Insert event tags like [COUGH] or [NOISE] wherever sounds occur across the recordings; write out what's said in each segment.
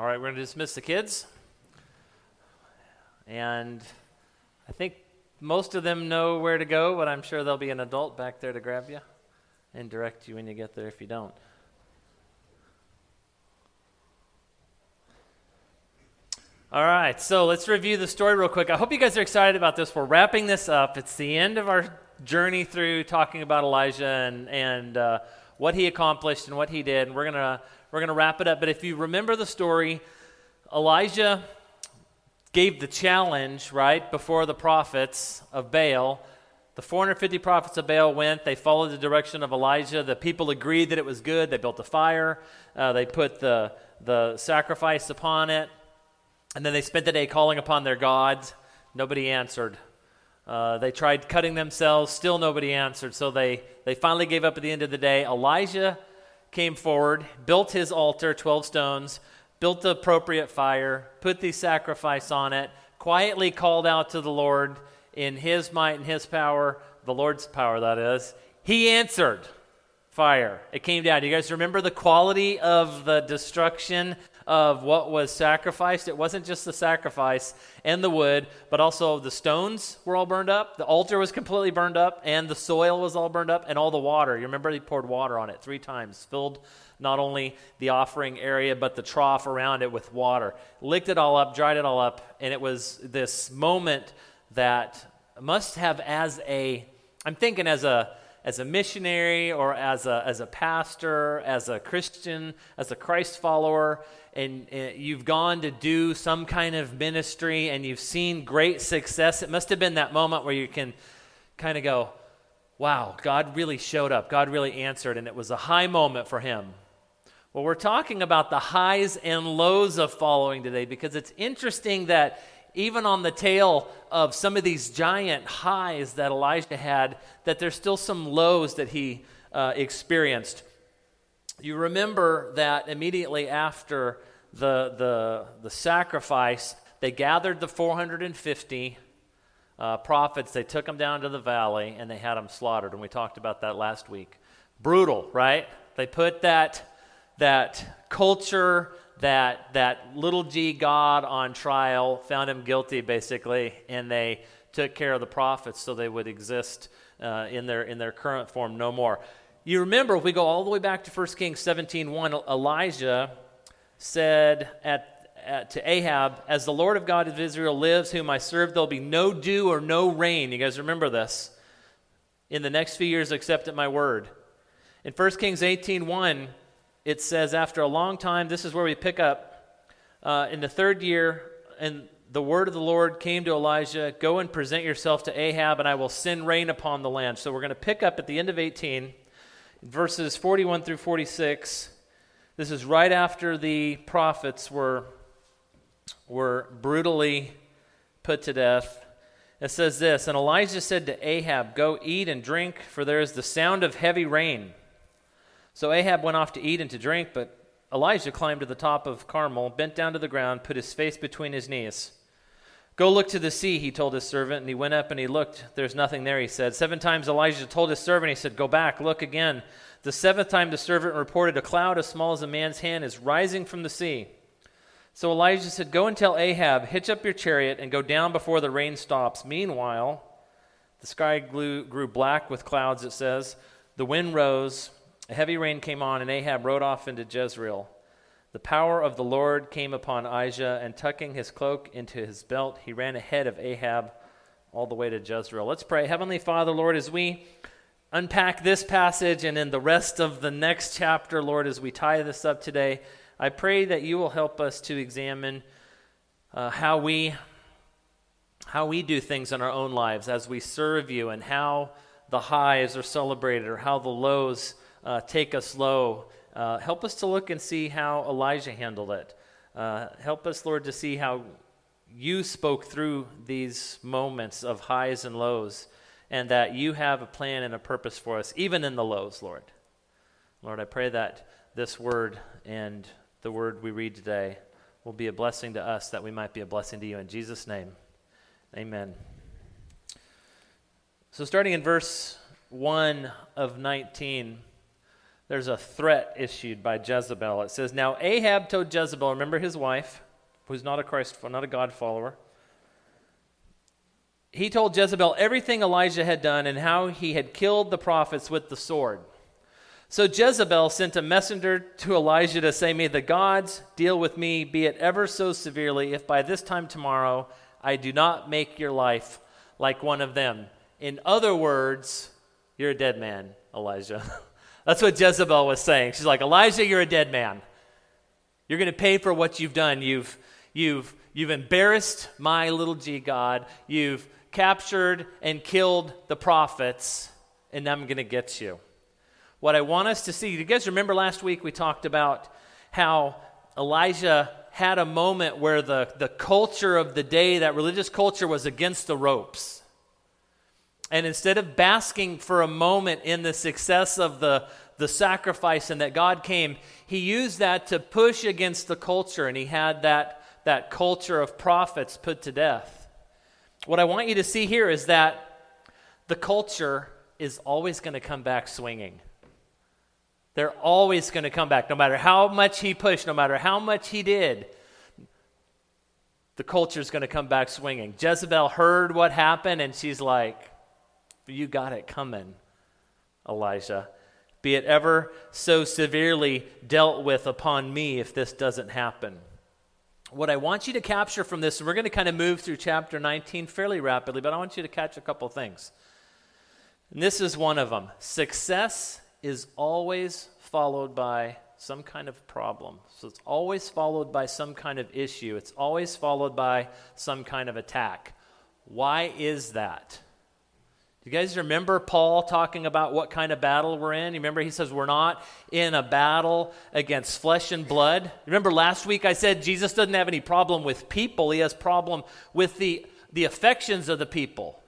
All right, we're going to dismiss the kids. And I think most of them know where to go, but I'm sure there'll be an adult back there to grab you and direct you when you get there if you don't. All right, so let's review the story real quick. I hope you guys are excited about this. We're wrapping this up. It's the end of our journey through talking about Elijah and, and uh, what he accomplished and what he did. And we're going to we're gonna wrap it up. But if you remember the story, Elijah gave the challenge, right, before the prophets of Baal. The 450 prophets of Baal went. They followed the direction of Elijah. The people agreed that it was good. They built a fire. Uh, they put the, the sacrifice upon it. And then they spent the day calling upon their gods. Nobody answered. Uh, they tried cutting themselves. Still nobody answered. So they, they finally gave up at the end of the day. Elijah came forward, built his altar, 12 stones, built the appropriate fire, put the sacrifice on it, quietly called out to the Lord in his might and his power, the Lord's power, that is. He answered fire. It came down. Do you guys remember the quality of the destruction of what was sacrificed. It wasn't just the sacrifice and the wood, but also the stones were all burned up. The altar was completely burned up, and the soil was all burned up, and all the water. You remember he poured water on it three times, filled not only the offering area, but the trough around it with water. Licked it all up, dried it all up, and it was this moment that must have as a, I'm thinking as a, as a missionary or as a, as a pastor, as a Christian, as a Christ follower, and, and you've gone to do some kind of ministry and you've seen great success, it must have been that moment where you can kind of go, wow, God really showed up. God really answered, and it was a high moment for him. Well, we're talking about the highs and lows of following today because it's interesting that even on the tail of some of these giant highs that Elijah had, that there's still some lows that he uh, experienced. You remember that immediately after the, the, the sacrifice, they gathered the 450 uh, prophets, they took them down to the valley, and they had them slaughtered. And we talked about that last week. Brutal, right? They put that, that culture, that, that little g God on trial, found him guilty, basically, and they took care of the prophets so they would exist uh, in, their, in their current form no more. You remember, if we go all the way back to 1 Kings 17 1, Elijah said at, at, to Ahab, As the Lord of God of Israel lives, whom I serve, there'll be no dew or no rain. You guys remember this? In the next few years, except at my word. In 1 Kings 18 1, it says, After a long time, this is where we pick up. Uh, in the third year, and the word of the Lord came to Elijah Go and present yourself to Ahab, and I will send rain upon the land. So we're going to pick up at the end of 18 verses 41 through 46. This is right after the prophets were, were brutally put to death. It says this And Elijah said to Ahab, Go eat and drink, for there is the sound of heavy rain. So Ahab went off to eat and to drink, but Elijah climbed to the top of Carmel, bent down to the ground, put his face between his knees. Go look to the sea, he told his servant. And he went up and he looked. There's nothing there, he said. Seven times Elijah told his servant, he said, Go back, look again. The seventh time the servant reported, A cloud as small as a man's hand is rising from the sea. So Elijah said, Go and tell Ahab, hitch up your chariot and go down before the rain stops. Meanwhile, the sky grew, black with clouds, it says. The wind rose, a heavy rain came on, and Ahab rode off into Jezreel. The power of the Lord came upon Elijah, and tucking his cloak into his belt, he ran ahead of Ahab all the way to Jezreel. Let's pray. Heavenly Father, Lord, as we unpack this passage and in the rest of the next chapter, Lord, as we tie this up today, I pray that you will help us to examine uh, how we how we do things in our own lives as we serve you and how the highs are celebrated or how the lows uh, take us low uh, help us to look and see how Elijah handled it. Uh, help us, Lord, to see how you spoke through these moments of highs and lows, and that you have a plan and a purpose for us, even in the lows, Lord. Lord, I pray that this word and the word we read today will be a blessing to us, that we might be a blessing to you. In Jesus' name, amen. So, starting in verse 1 of 19. There's a threat issued by Jezebel. It says, Now Ahab told Jezebel, remember his wife, who's not a Christ, not a God follower. He told Jezebel everything Elijah had done and how he had killed the prophets with the sword. So Jezebel sent a messenger to Elijah to say, May the gods deal with me, be it ever so severely, if by this time tomorrow I do not make your life like one of them. In other words, you're a dead man, Elijah. [LAUGHS] That's what Jezebel was saying. She's like, Elijah, you're a dead man. You're going to pay for what you've done. You've, you've, you've embarrassed my little g God. You've captured and killed the prophets, and I'm going to get you. What I want us to see, you guys remember last week we talked about how Elijah had a moment where the, the culture of the day, that religious culture, was against the ropes. And instead of basking for a moment in the success of the, the sacrifice and that God came, he used that to push against the culture, and he had that, that culture of prophets put to death. What I want you to see here is that the culture is always going to come back swinging. They're always going to come back, no matter how much he pushed, no matter how much he did. The culture is going to come back swinging. Jezebel heard what happened, and she's like, you got it coming, Elijah. Be it ever so severely dealt with upon me if this doesn't happen. What I want you to capture from this, and we're going to kind of move through chapter 19 fairly rapidly, but I want you to catch a couple things. And this is one of them. Success is always followed by some kind of problem. So it's always followed by some kind of issue. It's always followed by some kind of attack. Why is that? Do you guys remember Paul talking about what kind of battle we're in? You remember he says we're not in a battle against flesh and blood. Remember last week I said Jesus doesn't have any problem with people. He has problem with the, the affections of the people.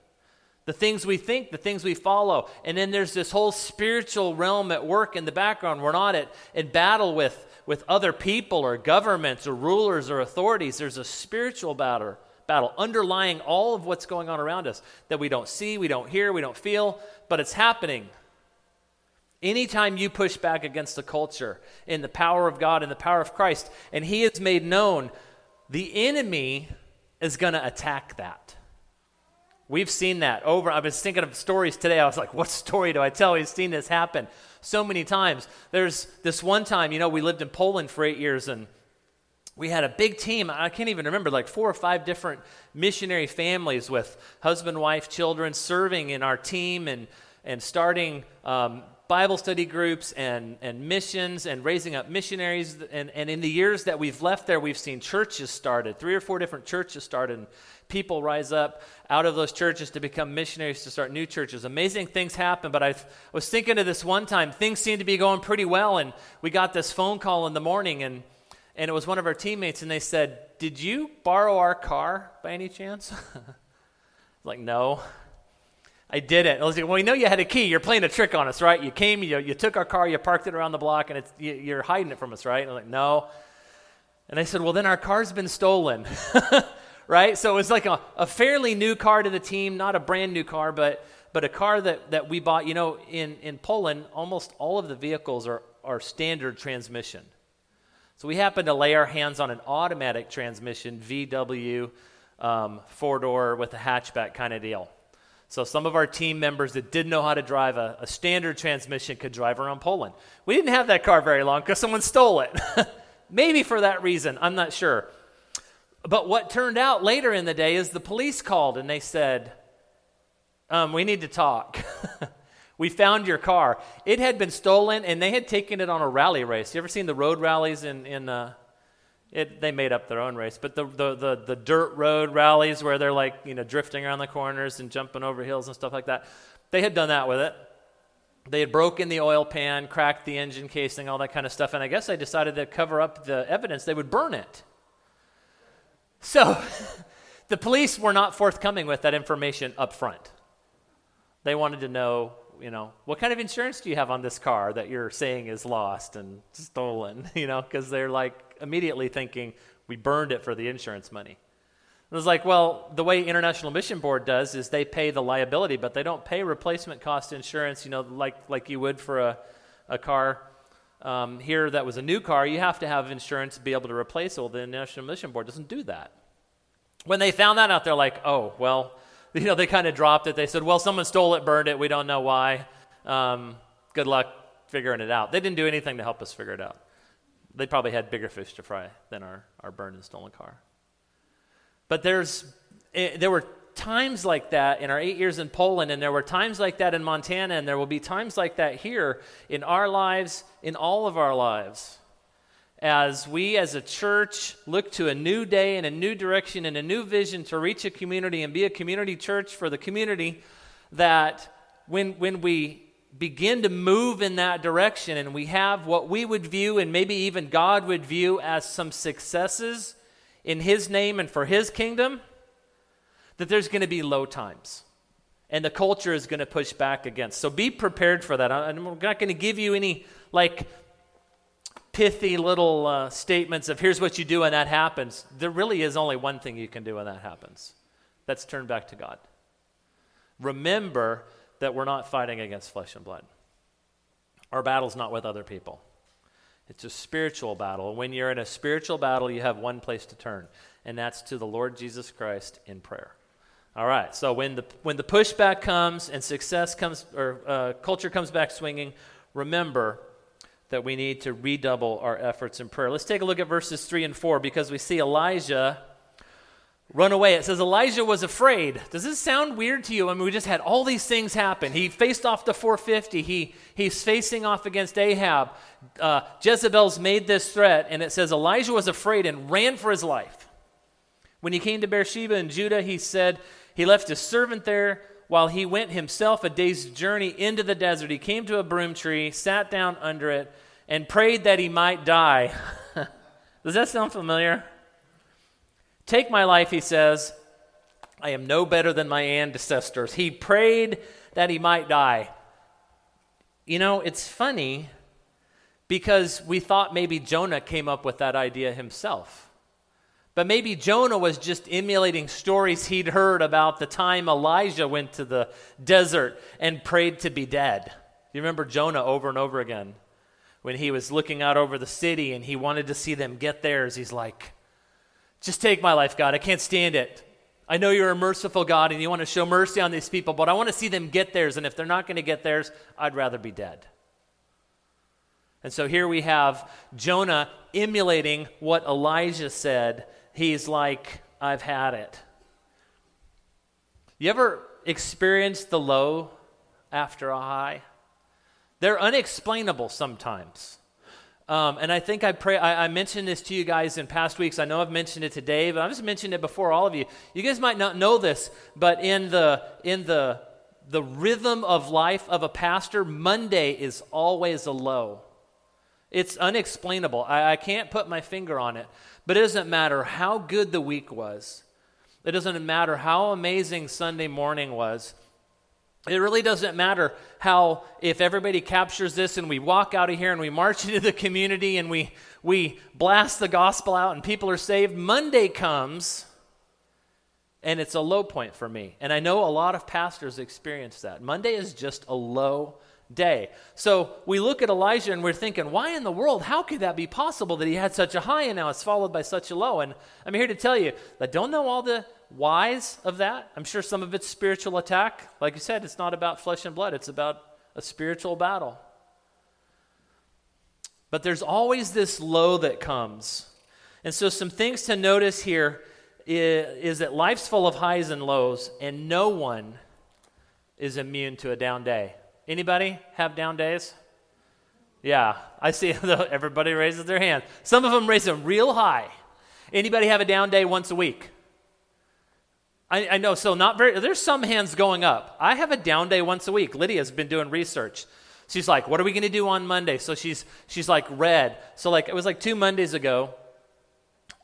The things we think, the things we follow. And then there's this whole spiritual realm at work in the background. We're not at, in battle with, with other people or governments or rulers or authorities. There's a spiritual battle battle underlying all of what's going on around us that we don't see, we don't hear, we don't feel, but it's happening. Anytime you push back against the culture in the power of God and the power of Christ, and He is made known, the enemy is going to attack that. We've seen that over. I was thinking of stories today. I was like, what story do I tell? We've seen this happen so many times. There's this one time, you know, we lived in Poland for eight years, and we had a big team. I can't even remember, like four or five different missionary families with husband, wife, children serving in our team and, and starting um, Bible study groups and, and missions and raising up missionaries. And, and in the years that we've left there, we've seen churches started, three or four different churches started. And people rise up out of those churches to become missionaries to start new churches. Amazing things happen. But I was thinking of this one time, things seemed to be going pretty well. And we got this phone call in the morning. And and it was one of our teammates, and they said, Did you borrow our car by any chance? [LAUGHS] like, no. I didn't. I was like, well, we know you had a key. You're playing a trick on us, right? You came, you, you took our car, you parked it around the block, and it's, you, are hiding it from us, right? And I'm like, no. And I said, well, then our car's been stolen, [LAUGHS] right? So it was like a, a fairly new car to the team, not a brand new car, but, but a car that, that we bought. You know, in, in Poland, almost all of the vehicles are, are standard transmission. So we happened to lay our hands on an automatic transmission, VW, um, four door with a hatchback kind of deal. So some of our team members that didn't know how to drive a, a standard transmission could drive around Poland. We didn't have that car very long because someone stole it. [LAUGHS] Maybe for that reason, I'm not sure. But what turned out later in the day is the police called and they said, um, We need to talk. [LAUGHS] We found your car. It had been stolen, and they had taken it on a rally race. You ever seen the road rallies in, in uh, it, they made up their own race, but the, the, the, the, dirt road rallies where they're like, you know, drifting around the corners and jumping over hills and stuff like that, they had done that with it. They had broken the oil pan, cracked the engine casing, all that kind of stuff, and I guess they decided to cover up the evidence. They would burn it. So [LAUGHS] the police were not forthcoming with that information up front. They wanted to know you know, what kind of insurance do you have on this car that you're saying is lost and stolen? [LAUGHS] You know, because they're like immediately thinking we burned it for the insurance money. It was like, well, the way International Mission Board does is they pay the liability, but they don't pay replacement cost insurance, you know, like, like you would for a, a car um, here that was a new car, you have to have insurance to be able to replace it. Well, the International Mission Board doesn't do that. When they found that out, they're like, oh, well, [LAUGHS] you know, they kind of dropped it. They said, well, someone stole it, burned it. We don't know why. Um, good luck figuring it out. They didn't do anything to help us figure it out. They probably had bigger fish to fry than our, our burned and stolen car. But there's, it, eh, there were times like that in our eight years in Poland, and there were times like that in Montana, and there will be times like that here in our lives, in all of our lives. As we as a church look to a new day and a new direction and a new vision to reach a community and be a community church for the community, that when, when we begin to move in that direction and we have what we would view and maybe even God would view as some successes in His name and for His kingdom, that there's going to be low times. And the culture is going to push back against. So be prepared for that. I'm not going to give you any like pithy little uh, statements of here's what you do when that happens. There really is only one thing you can do when that happens that's turn back to God. Remember that we're not fighting against flesh and blood. Our battle's not with other people. It's a spiritual battle. When you're in a spiritual battle, you have one place to turn, and that's to the Lord Jesus Christ in prayer. All right. So when the when the pushback comes and success comes or uh, culture comes back swinging, remember that we need to redouble our efforts in prayer. Let's take a look at verses three and four because we see Elijah run away. It says Elijah was afraid. Does this sound weird to you? I mean, we just had all these things happen. He faced off the 450. He he's facing off against Ahab. Uh, Jezebel's made this threat, and it says Elijah was afraid and ran for his life. When he came to Beersheba in Judah, he said. He left his servant there while he went himself a day's journey into the desert. He came to a broom tree, sat down under it, and prayed that he might die. [LAUGHS] Does that sound familiar? Take my life, he says. I am no better than my ancestors. He prayed that he might die. You know, it's funny because we thought maybe Jonah came up with that idea himself. But maybe Jonah was just emulating stories he'd heard about the time Elijah went to the desert and prayed to be dead. You remember Jonah over and over again when he was looking out over the city and he wanted to see them get theirs. He's like, Just take my life, God. I can't stand it. I know you're a merciful God and you want to show mercy on these people, but I want to see them get theirs. And if they're not going to get theirs, I'd rather be dead. And so here we have Jonah emulating what Elijah said he's like, I've had it. You ever experienced the low after a high? They're unexplainable sometimes. Um, and I think I pray I, I, mentioned this to you guys in past weeks. I know I've mentioned it today, but I've just mentioned it before all of you. You guys might not know this, but in the in the the rhythm of life of a pastor, Monday is always a low. It's unexplainable. I, I can't put my finger on it. But it doesn't matter how good the week was, it doesn't matter how amazing Sunday morning was. It really doesn't matter how, if everybody captures this and we walk out of here and we march [LAUGHS] into the community and we, we blast the gospel out and people are saved, Monday comes and it's a low point for me. And I know a lot of pastors experience that. Monday is just a low day. So we look at Elijah and we're thinking, why in the world? How could that be possible that he had such a high and now it's followed by such a low? And I'm here to tell you, I don't know all the whys of that. I'm sure some of it's spiritual attack. Like you said, it's not about flesh and blood, it's about a spiritual battle. But there's always this low that comes. And so, some things to notice here is, is that life's full of highs and lows, and no one is immune to a down day. Anybody have down days? Yeah, I see [LAUGHS] everybody raises their hand. Some of them raise them real high. Anybody have a down day once a week? I, I, know, so not very, there's some hands going up. I have a down day once a week. Lydia's been doing research. She's like, what are we going to do on Monday? So she's, she's like, red. So like, it was like two Mondays ago.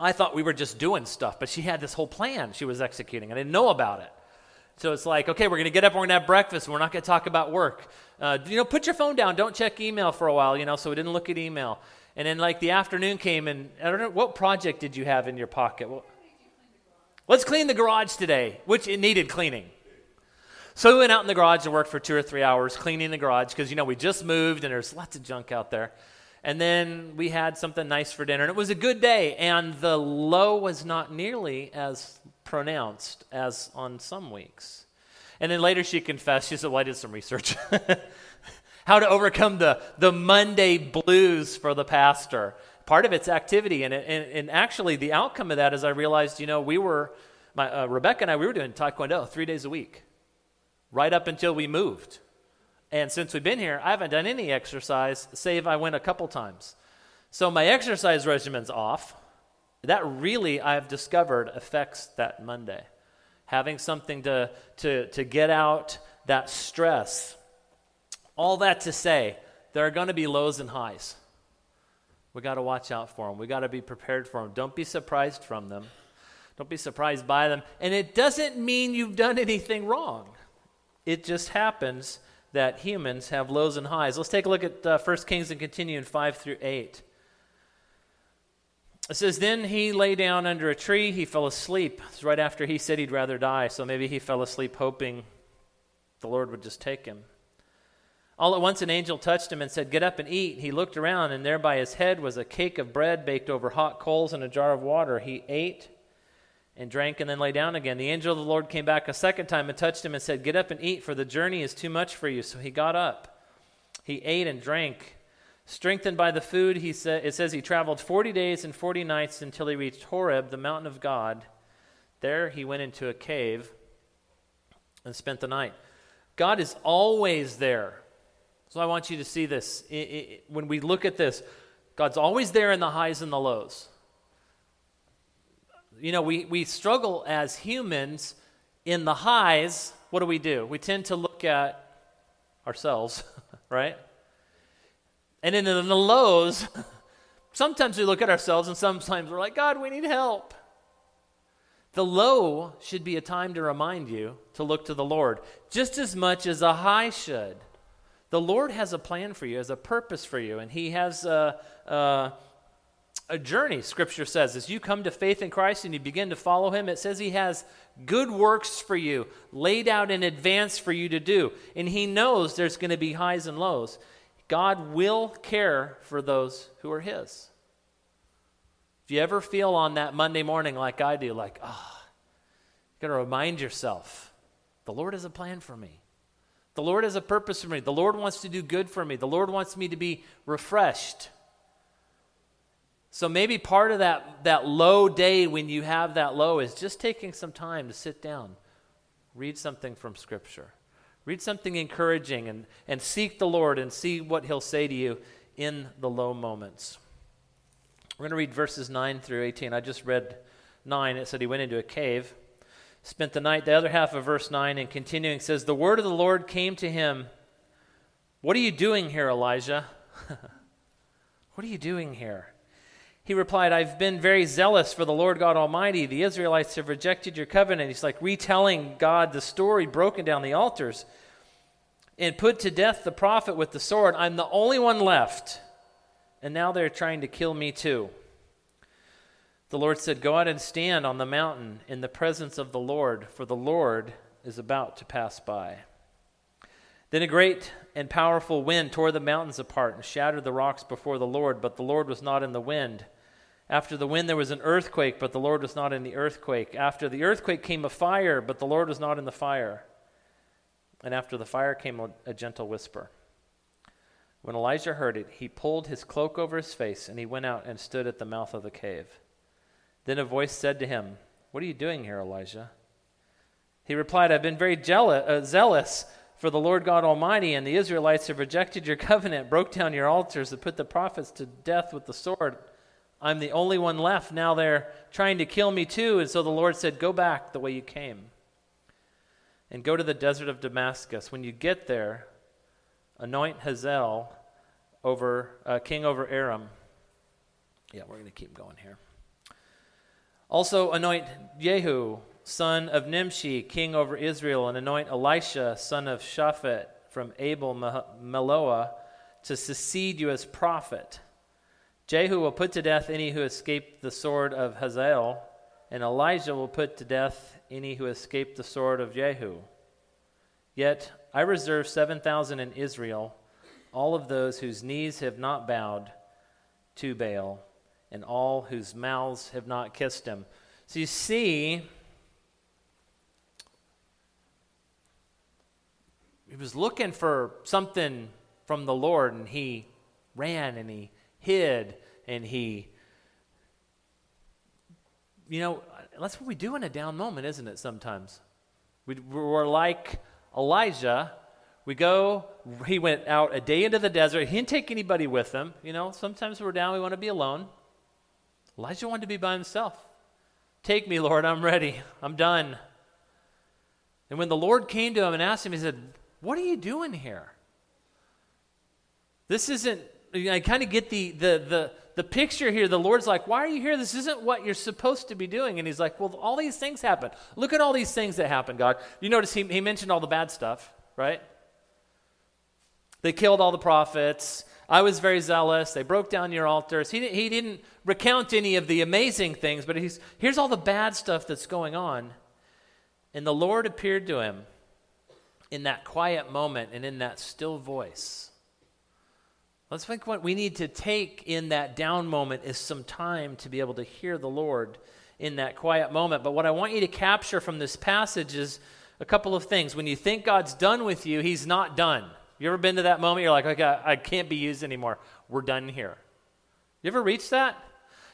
I thought we were just doing stuff, but she had this whole plan she was executing. I didn't know about it. So it's like, okay, we're going to get up, we're going to have breakfast, we're not going to talk about work. Uh, you know, put your phone down, don't check email for a while, you know, so we didn't look at email. And then, like, the afternoon came, and I don't know, what project did you have in your pocket? Well, let's clean the garage today, which it needed cleaning. So we went out in the garage and worked for two or three hours cleaning the garage because, you know, we just moved and there's lots of junk out there. And then we had something nice for dinner. And it was a good day. And the low was not nearly as pronounced as on some weeks. And then later she confessed, she said, Well, I did some research. [LAUGHS] How to overcome the, the Monday blues for the pastor. Part of it's activity. And, and, and actually, the outcome of that is I realized, you know, we were, my, uh, Rebecca and I, we were doing Taekwondo three days a week, right up until we moved. And since we've been here, I haven't done any exercise, save I went a couple times. So my exercise regimen's off. That really, I've discovered, affects that Monday. Having something to, to, to get out that stress. All that to say, there are going to be lows and highs. We got to watch out for them. We got to be prepared for them. Don't be surprised from them. Don't be surprised by them. And it doesn't mean you've done anything wrong. It just happens that humans have lows and highs. Let's take a look at uh, 1 Kings and continue in 5 through 8. It says, Then he lay down under a tree. He fell asleep. It's right after he said he'd rather die. So maybe he fell asleep hoping the Lord would just take him. All at once, an angel touched him and said, Get up and eat. He looked around, and there by his head was a cake of bread baked over hot coals and a jar of water. He ate and drank and then lay down again. The angel of the Lord came back a second time and touched him and said, Get up and eat, for the journey is too much for you. So he got up. He ate and drank. Strengthened by the food, he sa- it says he traveled 40 days and 40 nights until he reached Horeb, the mountain of God. There he went into a cave and spent the night. God is always there. So I want you to see this. It, it, when we look at this, God's always there in the highs and the lows you know, we, we struggle as humans in the highs. What do we do? We tend to look at ourselves, [LAUGHS] right? And in the lows, [LAUGHS] sometimes we look at ourselves and sometimes we're like, God, we need help. The low should be a time to remind you to look to the Lord, just as much as a high should. The Lord has a plan for you, has a purpose for you, and He has a, a, a journey, Scripture says. As you come to faith in Christ and you begin to follow Him, it says He has good works for you laid out in advance for you to do. And He knows there's going to be highs and lows. God will care for those who are His. If you ever feel on that Monday morning like I do, like, ah, oh, you got to remind yourself the Lord has a plan for me. The Lord has a purpose for me. The Lord wants to do good for me. The Lord wants me to be refreshed. So maybe part of that, that low day when you have that low is just taking some time to sit down, read something from Scripture, read something encouraging, and, and seek the Lord and see what He'll say to you in the low moments. We're going to read verses 9 through 18. I just read 9. It said he went into a cave, spent the night. The other half of verse 9 and continuing says, The word of the Lord came to him. What are you doing here, Elijah? [LAUGHS] what are you doing here? He replied, I've been very zealous for the Lord God Almighty. The Israelites have rejected your covenant. He's like retelling God the story, broken down the altars, and put to death the prophet with the sword. I'm the only one left. And now they're trying to kill me too. The Lord said, Go out and stand on the mountain in the presence of the Lord, for the Lord is about to pass by. Then a great and powerful wind tore the mountains apart and shattered the rocks before the Lord, but the Lord was not in the wind. After the wind, there was an earthquake, but the Lord was not in the earthquake. After the earthquake came a fire, but the Lord was not in the fire. And after the fire came a, a gentle whisper. When Elijah heard it, he pulled his cloak over his face, and he went out and stood at the mouth of the cave. Then a voice said to him, What are you doing here, Elijah? He replied, I've been very jealous, uh, zealous for the Lord God Almighty, and the Israelites have rejected your covenant, broke down your altars, and put the prophets to death with the sword. I'm the only one left. Now they're trying to kill me too. And so the Lord said, Go back the way you came and go to the desert of Damascus. When you get there, anoint Hazael over uh, king over Aram. Yeah, we're going to keep going here. Also anoint Jehu, son of Nimshi, king over Israel, and anoint Elisha, son of Shaphat from Abel Meholah, to succeed you as prophet. Jehu will put to death any who escape the sword of Hazael, and Elijah will put to death any who escape the sword of Jehu. Yet I reserve 7,000 in Israel, all of those whose knees have not bowed to Baal, and all whose mouths have not kissed him. So you see, he was looking for something from the Lord, and he ran and he hid and he. You know, that's what we do in a down moment, isn't it, sometimes? We, we're like Elijah. We go, he went out a day into the desert. He didn't take anybody with him. You know, sometimes we're down, we want to be alone. Elijah wanted to be by himself. Take me, Lord, I'm ready. I'm done. And when the Lord came to him and asked him, he said, What are you doing here? This isn't, I kind of get the, the, the, the picture here. The Lord's like, Why are you here? This isn't what you're supposed to be doing. And he's like, Well, all these things happen. Look at all these things that happen, God. You notice he, he mentioned all the bad stuff, right? They killed all the prophets. I was very zealous. They broke down your altars. He, he didn't recount any of the amazing things, but he's, here's all the bad stuff that's going on. And the Lord appeared to him in that quiet moment and in that still voice. Let's think what we need to take in that down moment is some time to be able to hear the Lord in that quiet moment. But what I want you to capture from this passage is a couple of things. When you think God's done with you, He's not done. You ever been to that moment? You're like, okay, I can't be used anymore. We're done here. You ever reach that?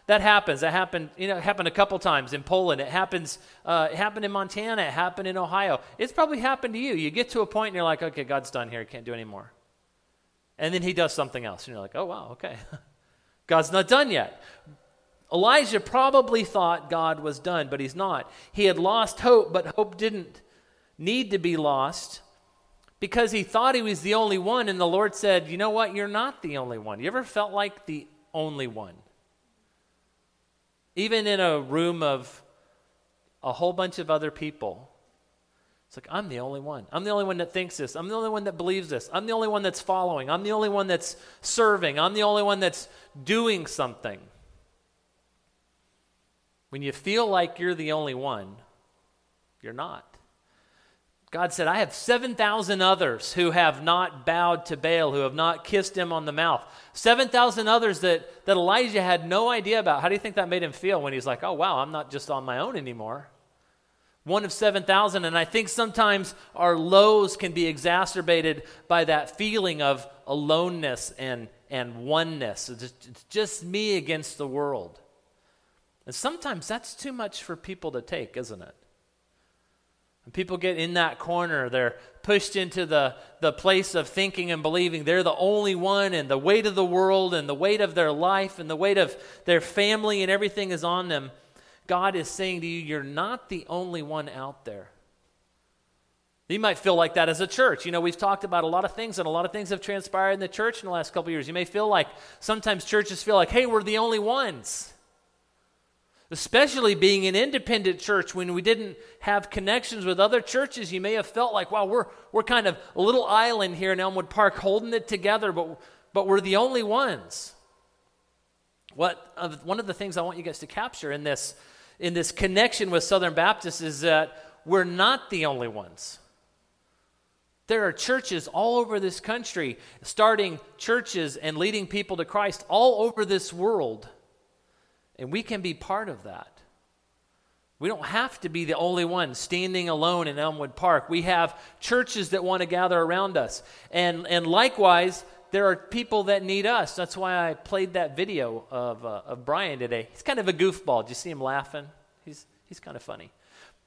That happens. That happened. You know, happened a couple times in Poland. It happens. Uh, it happened in Montana. It happened in Ohio. It's probably happened to you. You get to a point and you're like, okay, God's done here. Can't do anymore. And then He does something else, and you're like, oh wow, okay, [LAUGHS] God's not done yet. Elijah probably thought God was done, but he's not. He had lost hope, but hope didn't need to be lost because he thought he was the only one, and the Lord said, You know what? You're not the only one. You ever felt like the only one? Even in a room of a whole bunch of other people, it's like, I'm the only one. I'm the only one that thinks this. I'm the only one that believes this. I'm the only one that's following. I'm the only one that's serving. I'm the only one that's doing something. When you feel like you're the only one, you're not. God said, I have 7,000 others who have not bowed to Baal, who have not kissed him on the mouth. 7,000 others that, that Elijah had no idea about. How do you think that made him feel when he's like, oh, wow, I'm not just on my own anymore? One of 7,000. And I think sometimes our lows can be exacerbated by that feeling of aloneness and, and oneness. It's just, it's just me against the world. And sometimes that's too much for people to take, isn't it? When people get in that corner, they're pushed into the, the place of thinking and believing they're the only one, and the weight of the world, and the weight of their life, and the weight of their family, and everything is on them. God is saying to you, You're not the only one out there. You might feel like that as a church. You know, we've talked about a lot of things, and a lot of things have transpired in the church in the last couple years. You may feel like sometimes churches feel like, hey, we're the only ones especially being an independent church when we didn't have connections with other churches you may have felt like wow we're, we're kind of a little island here in elmwood park holding it together but, but we're the only ones what uh, one of the things i want you guys to capture in this in this connection with southern baptists is that we're not the only ones there are churches all over this country starting churches and leading people to christ all over this world and we can be part of that. We don't have to be the only one standing alone in Elmwood Park. We have churches that want to gather around us. And, and likewise, there are people that need us. That's why I played that video of, uh, of Brian today. He's kind of a goofball. Did you see him laughing? He's, he's kind of funny.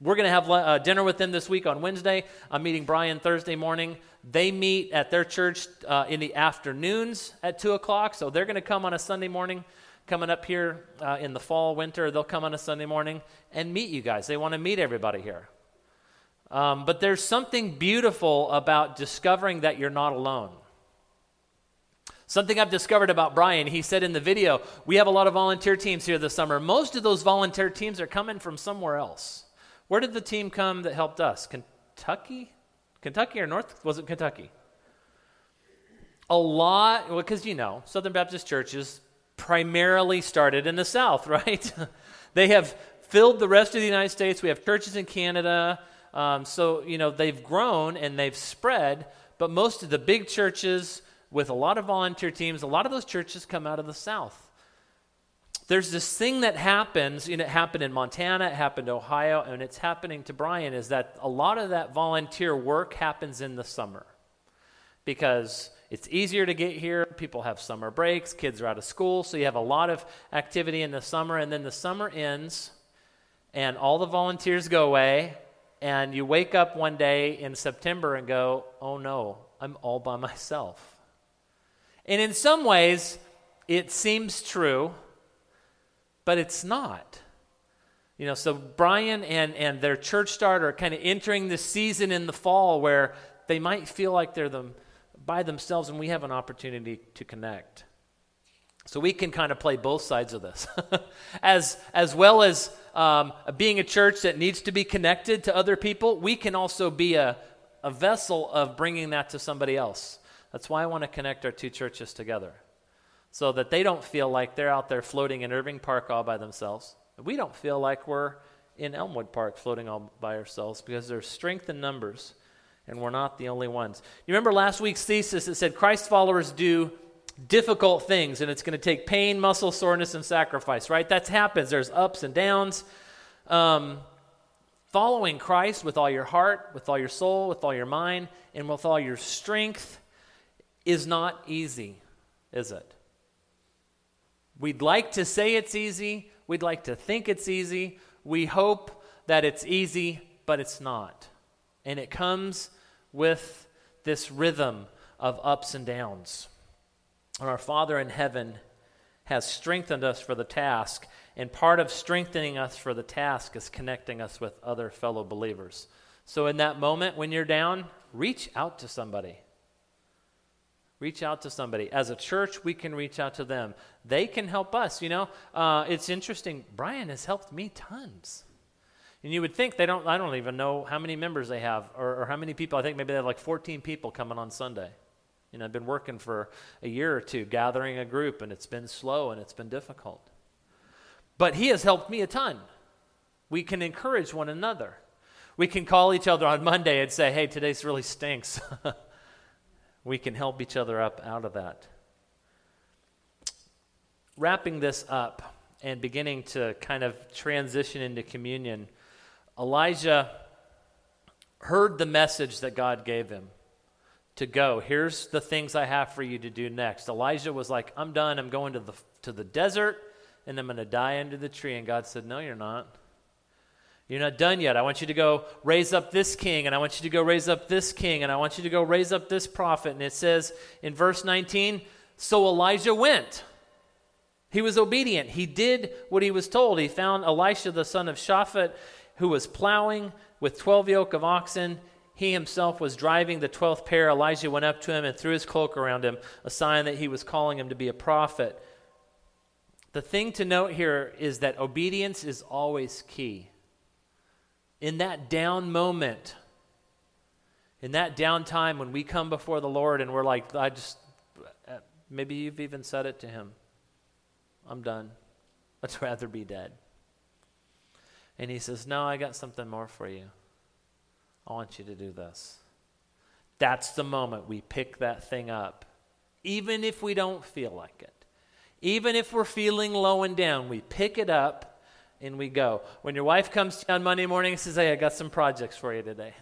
We're going to have uh, dinner with them this week on Wednesday. I'm meeting Brian Thursday morning. They meet at their church uh, in the afternoons at 2 o'clock, so they're going to come on a Sunday morning coming up here uh, in the fall, winter, they'll come on a Sunday morning and meet you guys. They want to meet everybody here. Um, but there's something beautiful about discovering that you're not alone. Something I've discovered about Brian, he said in the video, we have a lot of volunteer teams here this summer. Most of those volunteer teams are coming from somewhere else. Where did the team come that helped us? Kentucky? Kentucky or North? Was it Kentucky? A lot, because well, you know, Southern Baptist churches, primarily started in the South, [LAUGHS] right? they have filled the rest of the United States. We have churches in Canada. Um, so, you know, they've grown and they've spread, but most of the big churches with a lot of volunteer teams, a lot of those churches come out of the South. there's this thing that happens, and it happened in Montana, it happened in Ohio, and it's happening to Brian, is that a lot of that volunteer work happens in the summer because it's easier to get here. People have summer breaks, kids are out of school, so you have a lot of activity in the summer, and then the summer ends, and all the volunteers go away, and you wake up one day in September and go, oh no, I'm all by [LAUGHS] myself. And in some ways, it seems true but it's not. You know, so Brian and, and their church start are kind of entering this season in the fall where they might feel like they're them by themselves and we have an opportunity to connect. So we can kind of play both sides of this. [LAUGHS] as, as well as um, being a church that needs to be connected to other people, we can also be a, a vessel of bringing that to somebody else. That's why I want to connect our two churches together so that they don't feel like they're out there floating in Irving Park all by themselves. We don't feel like we're in Elmwood Park floating all by ourselves because there's strength in numbers and we're not the only ones. You remember last week's thesis that said Christ followers do difficult things and it's going to take pain, muscle soreness, and sacrifice, right? That happens. There's ups and downs. Um, following Christ with all your heart, with all your soul, with all your mind, and with all your strength is not easy, is it? We'd like to say it's easy. We'd like to think it's easy. We hope that it's easy, but it's not. And it comes with this rhythm of ups and downs. And our Father in heaven has strengthened us for the task, and part of strengthening us for the task is connecting us with other fellow believers. So, in that moment when you're down, reach out to somebody. Reach out to somebody. As a church, we can reach out to them. They can help us. You know, uh, it's interesting. Brian has helped me tons. And you would think they don't, I don't even know how many members they have or, or how many people. I think maybe they have like 14 people coming on Sunday. You know, I've been working for a year or two gathering a group, and it's been slow and it's been difficult. But he has helped me a ton. We can encourage one another. We can call each other on Monday and say, hey, today's really stinks. [LAUGHS] we can help each other up out of that. Wrapping this up and beginning to kind of transition into communion, Elijah heard the message that God gave him to go. Here's the things I have for you to do next. Elijah was like, I'm done. I'm going to the, to the desert and I'm going to die under the tree. And God said, No, you're not. You're not done yet. I want you to go raise up this king, and I want you to go raise up this king, and I want you to go raise up this prophet. And it says in verse 19 So Elijah went. He was obedient. He did what he was told. He found Elisha, the son of Shaphat, who was plowing with 12 yoke of oxen. He himself was driving the 12th pair. Elijah went up to him and threw his cloak around him, a sign that he was calling him to be a prophet. The thing to note here is that obedience is always key in that down moment, in that down time when we come before the Lord and we're like, I just, maybe you've even said it to Him, I'm done. I'd [LAUGHS] rather be dead. And He says, No, I got something more for you. I want you to do this. That's the moment we pick that thing up, even if we don't feel like it. Even if we're feeling low and down, we pick it up and we go. When your wife comes on Monday morning and says, Hey, I got some projects for you today,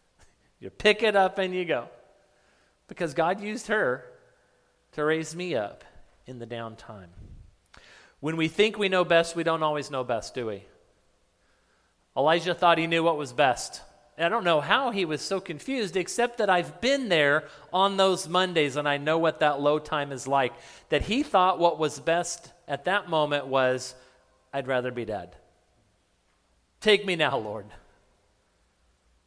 [LAUGHS] you pick it up and you go. Because God used her to raise me up in the downtime. When we think we know best, we don't always know best, do we? Elijah thought he knew what was best. And I don't know how he was so confused, except that I've been there on those Mondays and I know what that low time is like. That he thought what was best at that moment was I'd rather be dead. Take me now, Lord.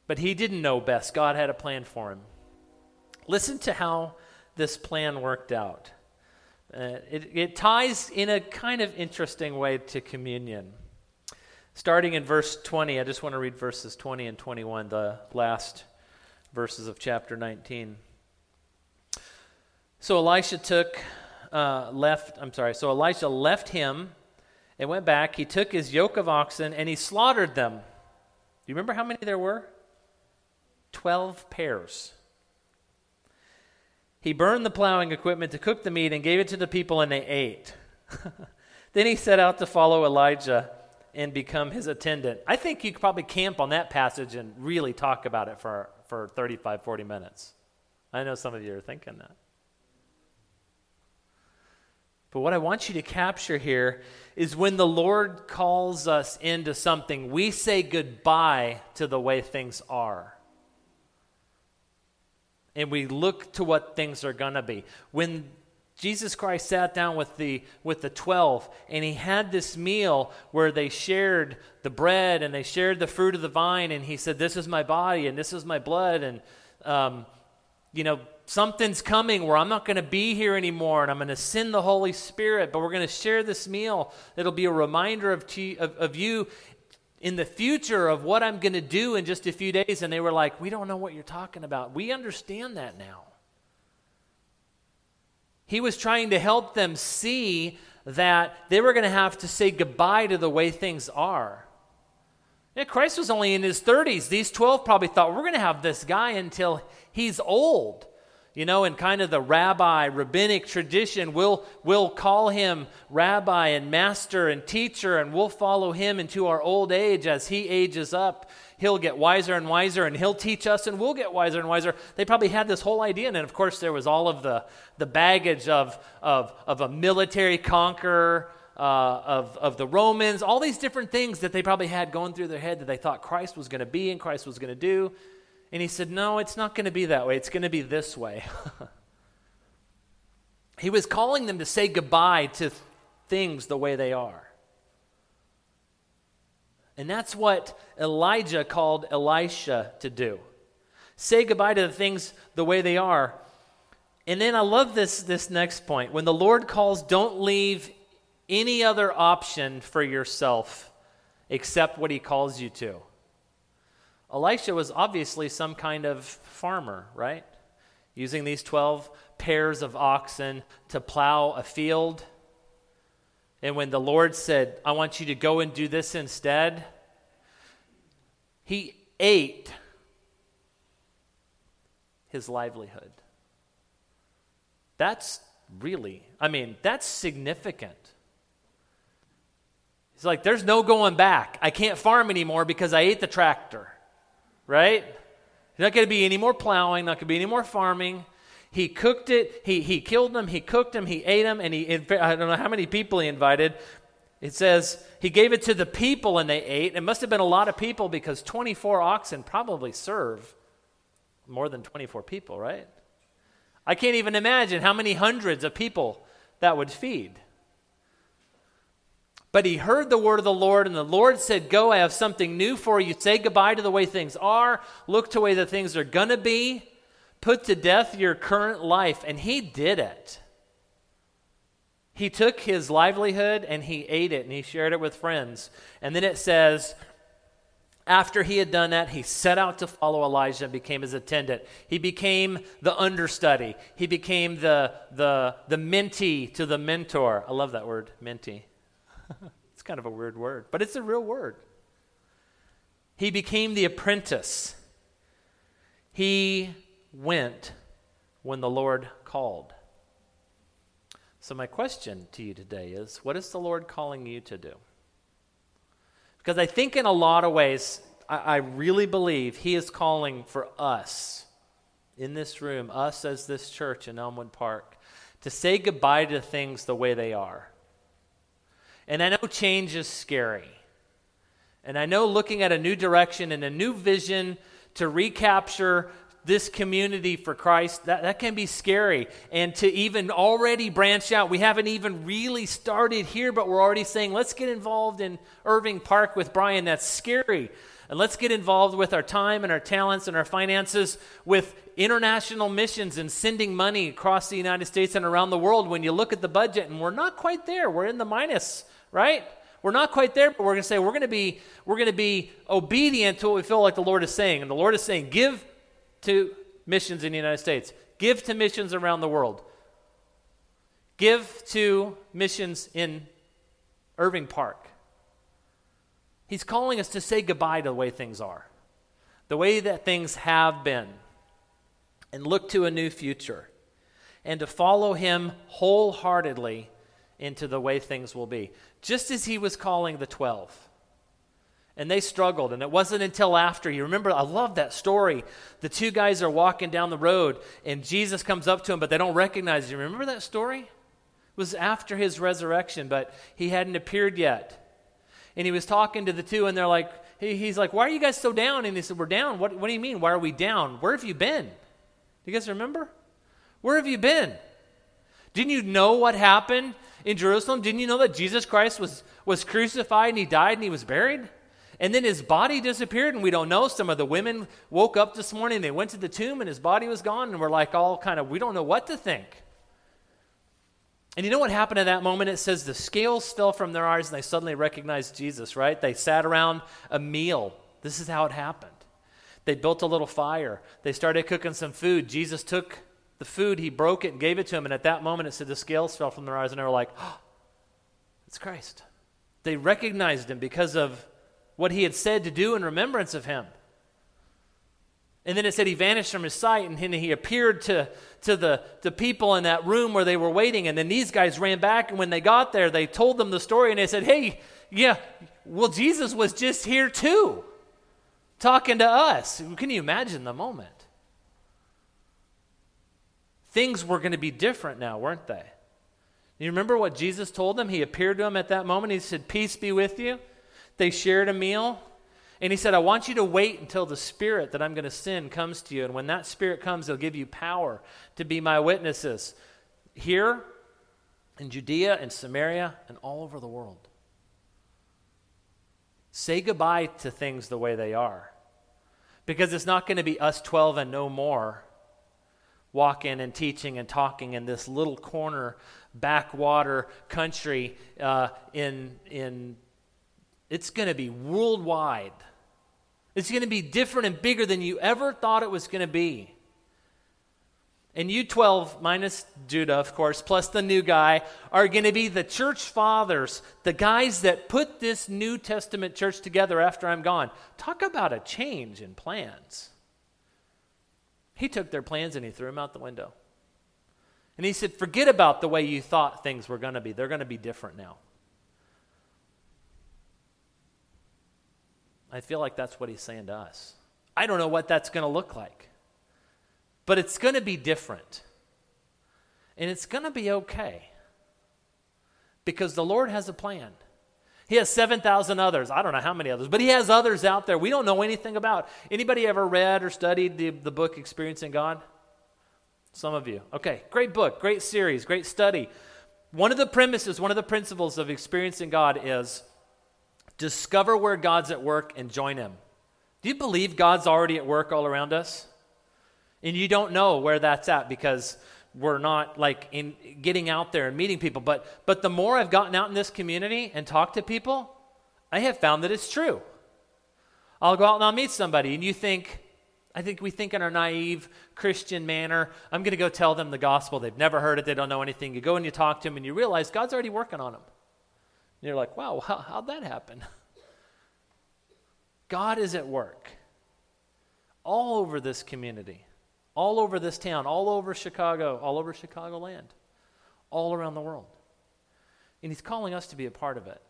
But he didn't know best. God had a plan for him. Listen to how this plan worked out. Uh, it, it ties in a kind of interesting way to communion. Starting in verse 20, I just want to read verses 20 and 21, the last verses of chapter 19. So Elisha took, uh, left, I'm sorry, so Elisha left him and went back. He took his yoke of oxen and he slaughtered them. Do you remember how many there were? Twelve pairs. He burned the plowing equipment to cook the meat and gave it to the people, and they ate. [LAUGHS] Then he set out to follow Elijah and become his attendant. I think you could probably camp on that passage and really talk about it for, for 35, 40 minutes. I know some of you are thinking that. But what I want you to capture here is when the Lord calls us into something, we say goodbye to the way things are. And we look to what things are going to be. When Jesus Christ sat down with the with the 12 and he had this meal where they shared the bread and they shared the fruit of the vine and he said this is my body and this is my blood and um, you know something's coming where I'm not going to be here anymore and I'm going to send the Holy Spirit but we're going to share this meal It'll be a reminder of, to, of, of you in the future of what I'm going to do in just a few days and they were like we don't know what you're talking about we understand that now he was trying to help them see that they were going to have to say goodbye to the way things are. Yeah, Christ was only in his 30s. These 12 probably thought, we're going to have this guy until he's old. You know, in kind of the rabbi, rabbinic tradition, we'll, we'll call him rabbi and master and teacher, and we'll follow him into our old age as he ages up he'll get wiser and wiser and he'll teach us and we'll get wiser and wiser. They probably had this whole idea. And then, of course, there was all of the, the baggage of, of, of a military conqueror, uh, of, of the Romans, all these different things that they probably had going through their head that they thought Christ was going to be and Christ was going to do. And he said, No, it's not going to be that way. It's going to be this way. [LAUGHS] he was calling them to say goodbye to things the way they are. And that's what Elijah called Elisha to do. Say goodbye to the things the way they are. And then I love this, this next point. When the Lord calls, don't leave any other option for yourself except what he calls you to. Elisha was obviously some kind of farmer, right? Using these 12 pairs of oxen to plow a field. And when the Lord said, I want you to go and do this instead, he ate his livelihood. That's really, I mean, that's significant. He's like, there's no going back. I can't farm anymore because I ate the tractor, right? Not going to be any more plowing, not going to be any more farming. He cooked it. He, he killed them. He cooked them. He ate them. And he, I don't know how many people he invited. It says he gave it to the people and they ate. It must have been a lot of people because 24 oxen probably serve more than 24 people, right? I can't even imagine how many hundreds of people that would feed. But he heard the word of the Lord, and the Lord said, Go, I have something new for you. Say goodbye to the way things are. Look to the way the things are going to be. Put to death your current life. And he did it. He took his livelihood and he ate it and he shared it with friends. And then it says, after he had done that, he set out to follow Elijah and became his attendant. He became the understudy. He became the, the, the mentee to the mentor. I love that word, mentee. [LAUGHS] it's kind of a weird word, but it's a real word. He became the apprentice. He went when the Lord called. So, my question to you today is what is the Lord calling you to do? Because I think in a lot of ways, I, I really believe He is calling for us in this room, us as this church in Elmwood Park, to say goodbye to things the way they are. And I know change is scary. And I know looking at a new direction and a new vision to recapture this community for Christ, that, that can be scary. And to even already branch out, we haven't even really started here, but we're already saying, let's get involved in Irving Park with Brian. That's scary. And let's get involved with our time and our talents and our finances with international missions and sending money across the United States and around the world. When you look at the budget, and we're not quite there, we're in the minus, right? We're not quite there, but we're going to say we're going to be we're going to be obedient to what we feel like the Lord is saying. And the Lord is saying, give to missions in the United States, give to missions around the world, give to missions in Irving Park. He's calling us to say goodbye to the way things are, the way that things have been, and look to a new future, and to follow Him wholeheartedly into the way things will be. Just as he was calling the 12. And they struggled, and it wasn't until after. You remember, I love that story. The two guys are walking down the road, and Jesus comes up to them, but they don't recognize him. Remember that story? It was after his resurrection, but he hadn't appeared yet. And he was talking to the two, and they're like, he, he's like, Why are you guys so down? And he said, We're down. What, what do you mean? Why are we down? Where have you been? Do you guys remember? Where have you been? Didn't you know what happened in Jerusalem? Didn't you know that Jesus Christ was, was crucified and he died and he was buried? And then his body disappeared, and we don't know. Some of the women woke up this morning, they went to the tomb, and his body was gone, and we're like all kind of, we don't know what to think. And you know what happened at that moment? It says the scales fell from their eyes, and they suddenly recognized Jesus, right? They sat around a meal. This is how it happened. They built a little fire, they started cooking some food. Jesus took the food, he broke it and gave it to him. And at that moment, it said the scales fell from their eyes, and they were like, oh, it's Christ. They recognized him because of what he had said to do in remembrance of him. And then it said he vanished from his sight, and then he appeared to, to the, the people in that room where they were waiting. And then these guys ran back, and when they got there, they told them the story, and they said, Hey, yeah, well, Jesus was just here too, talking to us. Can you imagine the moment? Things were going to be different now, weren't they? You remember what Jesus told them? He appeared to them at that moment. He said, Peace be with you. They shared a meal. And he said, I want you to wait until the Spirit that I'm going to send comes to you. And when that Spirit comes, he'll give you power to be my witnesses here in Judea and Samaria and all over the world. Say goodbye to things the way they are. Because it's not going to be us 12 and no more walking and teaching and talking in this little corner backwater country uh, in, in it's going to be worldwide. It's going to be different and bigger than you ever thought it was going to be. And you 12, minus Judah, of course, plus the new guy, are going to be the church fathers, the guys that put this New Testament church together after I'm gone. Talk about a change in plans. He took their plans and he threw them out the window. And he said, Forget about the way you thought things were going to be. They're going to be different now. I feel like that's what he's saying to us. I don't know what that's going to look like, but it's going to be different. And it's going to be okay because the Lord has a plan. He has 7,000 others. I don't know how many others, but he has others out there we don't know anything about. Anybody ever read or studied the, the book Experiencing God? Some of you. Okay, great book, great series, great study. One of the premises, one of the principles of experiencing God is Discover where God's at work and join Him. Do you believe God's already at work all around us? And you don't know where that's at because we're not like in getting out there and meeting people. But but the more I've gotten out in this community and talked to people, I have found that it's true. I'll go out and I'll meet somebody, and you think, I think we think in our naive Christian manner, I'm going to go tell them the gospel. They've never heard it, they don't know anything. You go and you talk to them, and you realize God's already working on them. And you're like, wow, how, how'd that happen? [LAUGHS] God is at work all over this community, all over this town, all over Chicago, all over Chicagoland, all around the world. And He's calling us to be a part of it.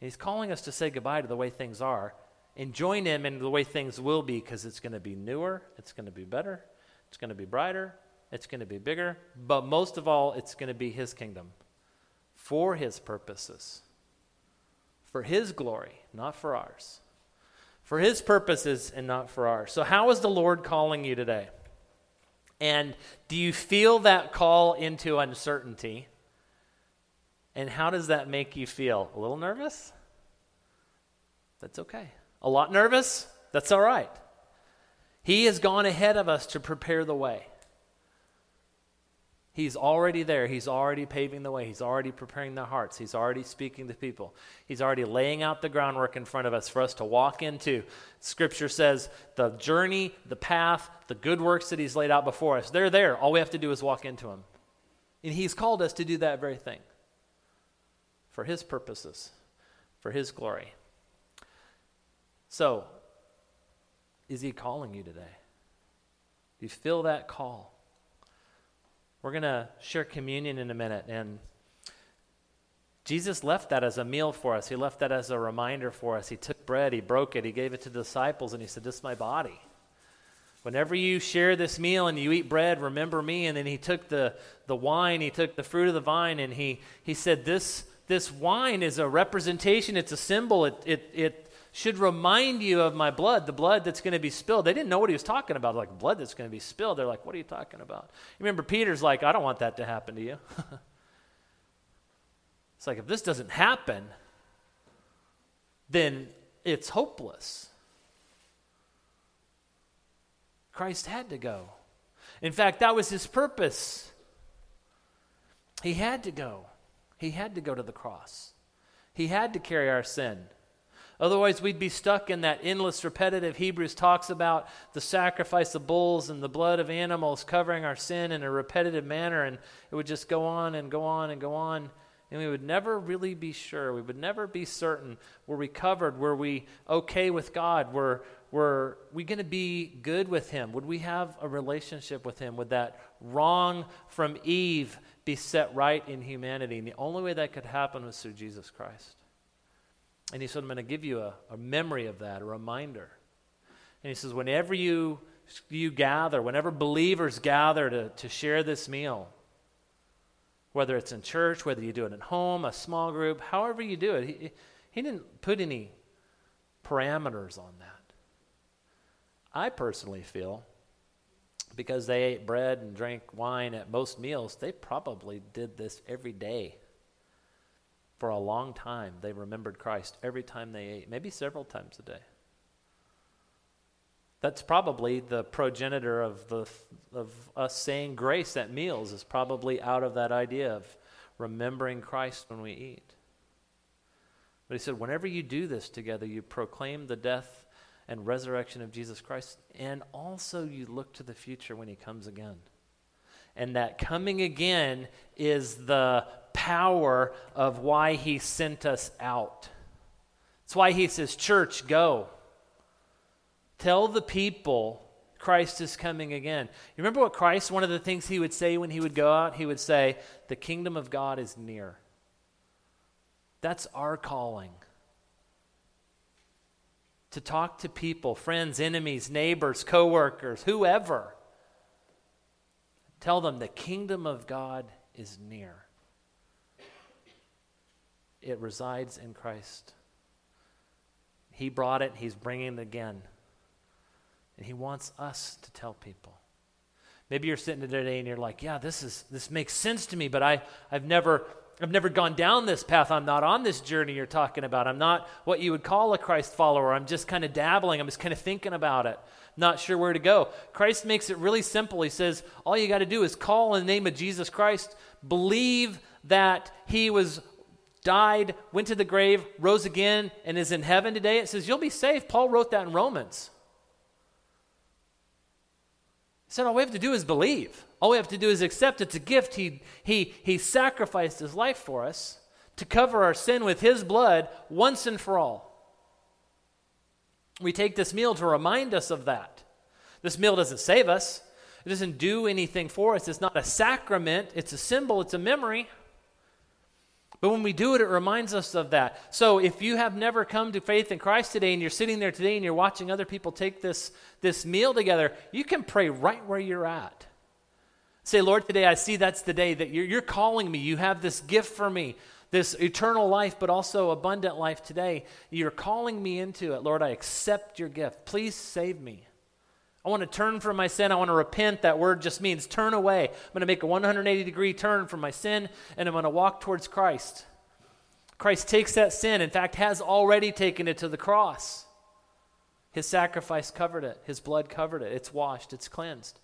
And he's calling us to say goodbye to the way things are and join Him in the way things will be because it's going to be newer, it's going to be better, it's going to be brighter, it's going to be bigger, but most of all, it's going to be His kingdom for His purposes, for His glory, not for ours. For His purposes and not for ours. So, how is the Lord calling you today? And do you feel that call into uncertainty? And how does that make you feel? A little nervous? That's okay. A lot nervous? That's all right. He has gone ahead of us to prepare the way. He's already there. He's already paving the way. He's already preparing the hearts. He's already speaking to people. He's already laying out the groundwork in front of us for us to walk into. Scripture says the journey, the path, the good works that He's laid out before us, they're there. All we have to do is walk into them. And He's called us to do that very thing for His purposes, for His glory. So, is He calling you today? Do you feel that call? We're going to share communion in a minute. And Jesus left that as a meal for us. He left that as a reminder for us. He took bread, he broke it, he gave it to the disciples, and he said, This is my body. Whenever you share this meal and you eat bread, remember me. And then he took the, the wine, he took the fruit of the vine, and he, he said, this, this wine is a representation, it's a symbol, it, it, it should remind you of my blood, the blood that's going to be spilled. They didn't know what he was talking about, like blood that's going to be spilled. They're like, What are you talking about? You remember Peter's like, I don't want that to happen to you. [LAUGHS] It's like if this doesn't happen, then it's hopeless. Christ had to go. In fact, that was his purpose. He had to go. He had to go to the cross. He had to carry our sin. Otherwise, we'd be stuck in that endless, repetitive. Hebrews talks about the sacrifice of bulls and the blood of animals covering our sin in a repetitive manner, and it would just go on and go on and go on and we would never really be sure. We would never be certain. Were we covered? Were we okay with God? Were, were we going to be good with Him? Would we have a relationship with Him? Would that wrong from Eve be set right in humanity? And the only way that could happen was through Jesus Christ. And He said, I'm going to give you a, a memory of that, a reminder. And He says, whenever you, you gather, whenever believers gather to, to share this meal, whether it's in church, whether you do it at home, a small group, however you do it. He, he didn't put any parameters on that. I personally feel because they ate bread and drank wine at most meals, they probably did this every day. For a long time, they remembered Christ every time they ate, maybe several times a day. That's probably the progenitor of, the, of us saying grace at meals, is probably out of that idea of remembering Christ when we eat. But he said, whenever you do this together, you proclaim the death and resurrection of Jesus Christ, and also you look to the future when he comes again. And that coming again is the power of why he sent us out. It's why he says, Church, go. Tell the people Christ is coming again. You remember what Christ, one of the things he would say when he would go out? He would say, The kingdom of God is near. That's our calling. To talk to people, friends, enemies, neighbors, coworkers, whoever. Tell them the kingdom of God is near. It resides in Christ. He brought it, He's bringing it again. And he wants us to tell people. Maybe you're sitting today and you're like, yeah, this is this makes sense to me, but I, I've never I've never gone down this path. I'm not on this journey you're talking about. I'm not what you would call a Christ follower. I'm just kind of dabbling. I'm just kind of thinking about it, not sure where to go. Christ makes it really simple. He says, all you got to do is call in the name of Jesus Christ, believe that he was died, went to the grave, rose again, and is in heaven today. It says, you'll be saved. Paul wrote that in Romans. He said, All we have to do is believe. All we have to do is accept it's a gift. He, he, he sacrificed his life for us to cover our sin with his blood once and for all. We take this meal to remind us of that. This meal doesn't save us, it doesn't do anything for us. It's not a sacrament, it's a symbol, it's a memory. But when we do it, it reminds us of that. So if you have never come to faith in Christ today and you're sitting there today and you're watching other people take this, this meal together, you can pray right where you're at. Say, Lord, today I see that's the day that you're, you're calling me. You have this gift for me, this eternal life, but also abundant life today. You're calling me into it. Lord, I accept your gift. Please save me. I want to turn from my sin. I want to repent. That word just means turn away. I'm going to make a 180 degree turn from my sin and I'm going to walk towards Christ. Christ takes that sin, in fact, has already taken it to the cross. His sacrifice covered it, His blood covered it. It's washed, it's cleansed.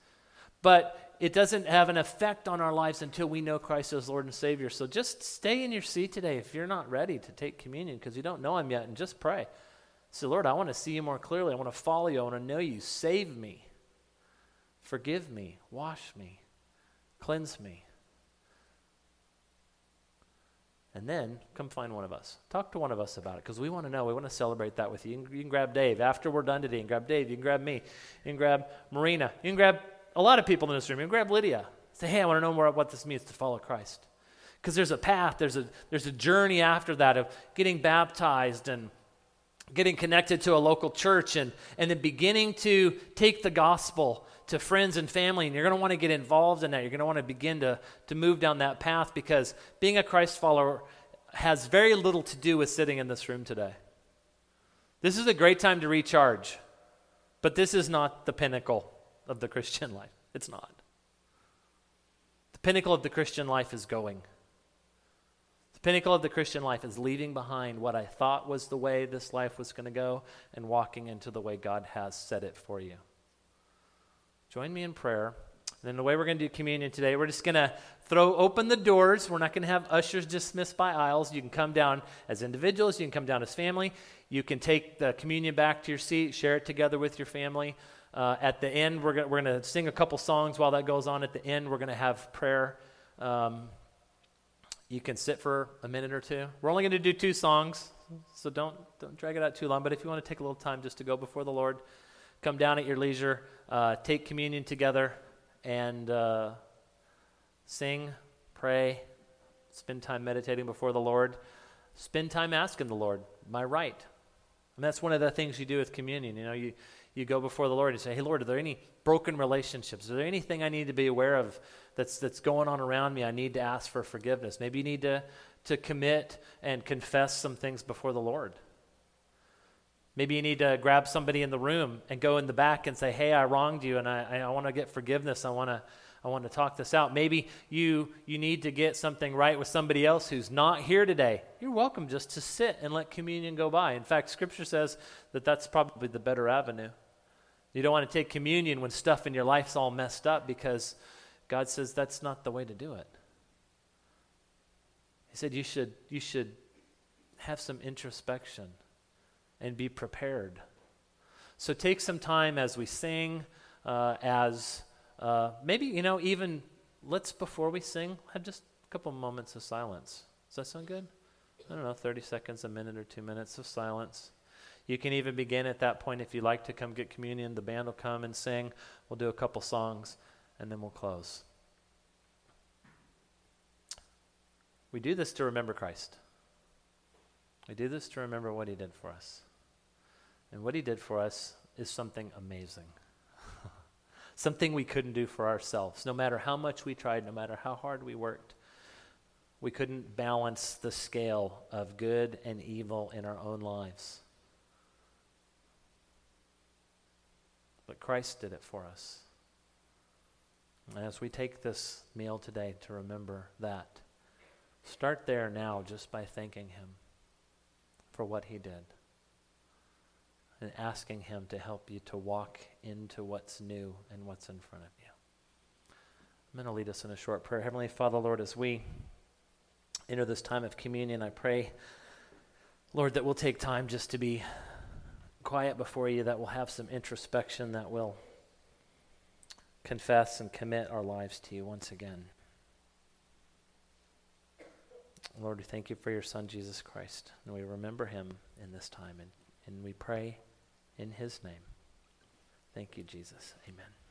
But it doesn't have an effect on our lives until we know Christ as Lord and Savior. So just stay in your seat today if you're not ready to take communion because you don't know Him yet and just pray. Say, Lord, I want to see you more clearly. I want to follow you. I want to know you. Save me. Forgive me. Wash me. Cleanse me. And then come find one of us. Talk to one of us about it because we want to know. We want to celebrate that with you. You can, you can, grab Dave. After we're done today, you can grab Dave. You can grab me. You can grab Marina. You can grab a lot of people in this room. You can grab Lydia. Say, hey, I want to know more about what this means to follow Christ. Because there's a path, there's a, there's a journey after that of getting baptized and getting connected to a local church and, and then beginning to take the gospel to friends and family. And you're going to want to get involved in that. You're going to want to begin to, to move down that path because being a Christ follower has very little to do with sitting in this room today. This is a great time to recharge, but this is not the pinnacle of the Christian [LAUGHS] life. It's not. The pinnacle of the Christian life is going. Pinnacle of the Christian life is leaving behind what I thought was the way this life was going to go and walking into the way God has set it for you. Join me in prayer. And then the way we're going to do communion today, we're just going to throw open the doors. We're not going to have ushers dismissed by aisles. You can come down as individuals, you can come down as family. You can take the communion back to your seat, share it together with your family. Uh, at the end, we're going we're to sing a couple songs while that goes on. At the end, we're going to have prayer. Um, you can sit for a minute or two. We're only going to do two songs, so don't, don't drag it out too long. But if you want to take a little time just to go before the Lord, come down at your leisure, uh, take communion together and uh, sing, pray, spend time meditating before the Lord, spend time asking the Lord, "My right?" And that's one of the things you do with communion. You know, you you go before the Lord and say, "Hey, Lord, are there any broken relationships? Is there anything I need to be aware of that's that's going on around me? I need to ask for forgiveness. Maybe you need to to commit and confess some things before the Lord." Maybe you need to grab somebody in the room and go in the back and say, Hey, I wronged you and I, I want to get forgiveness. I want to. I want to talk this out. Maybe you you need to get something right with somebody else who's not here today. You're welcome just to sit and let communion go by. In fact, scripture says that that's probably the better avenue. You don't want to take communion when stuff in your life's all messed up because God says that's not the way to do it. He said you should you should have some introspection and be prepared. So take some time as we sing, uh, as uh, maybe, you know, even let's, before we sing, have just a couple moments of silence. Does that sound good? I don't know, 30 seconds, a minute, or two minutes of silence. You can even begin at that point if you like to come get communion. The band will come and sing. We'll do a couple songs, and then we'll close. We do this to remember Christ. We do this to remember what he did for us. And what he did for us is something amazing. [LAUGHS] something we couldn't do for ourselves. No matter how much we tried, no matter how hard we worked, we couldn't balance the scale of good and evil in our own lives. But Christ did it for us. As we take this meal today to remember that, start there now just by thanking Him for what He did and asking Him to help you to walk into what's new and what's in front of you. I'm going to lead us in a short prayer. Heavenly Father, Lord, as we enter this time of communion, I pray, Lord, that we'll take time just to be quiet before you, that we'll have some introspection, that we'll confess and commit our lives to you once again. Lord, we thank you for your Son, Jesus Christ, and we remember him in this time, and, and we pray in his name. Thank you, Jesus. Amen.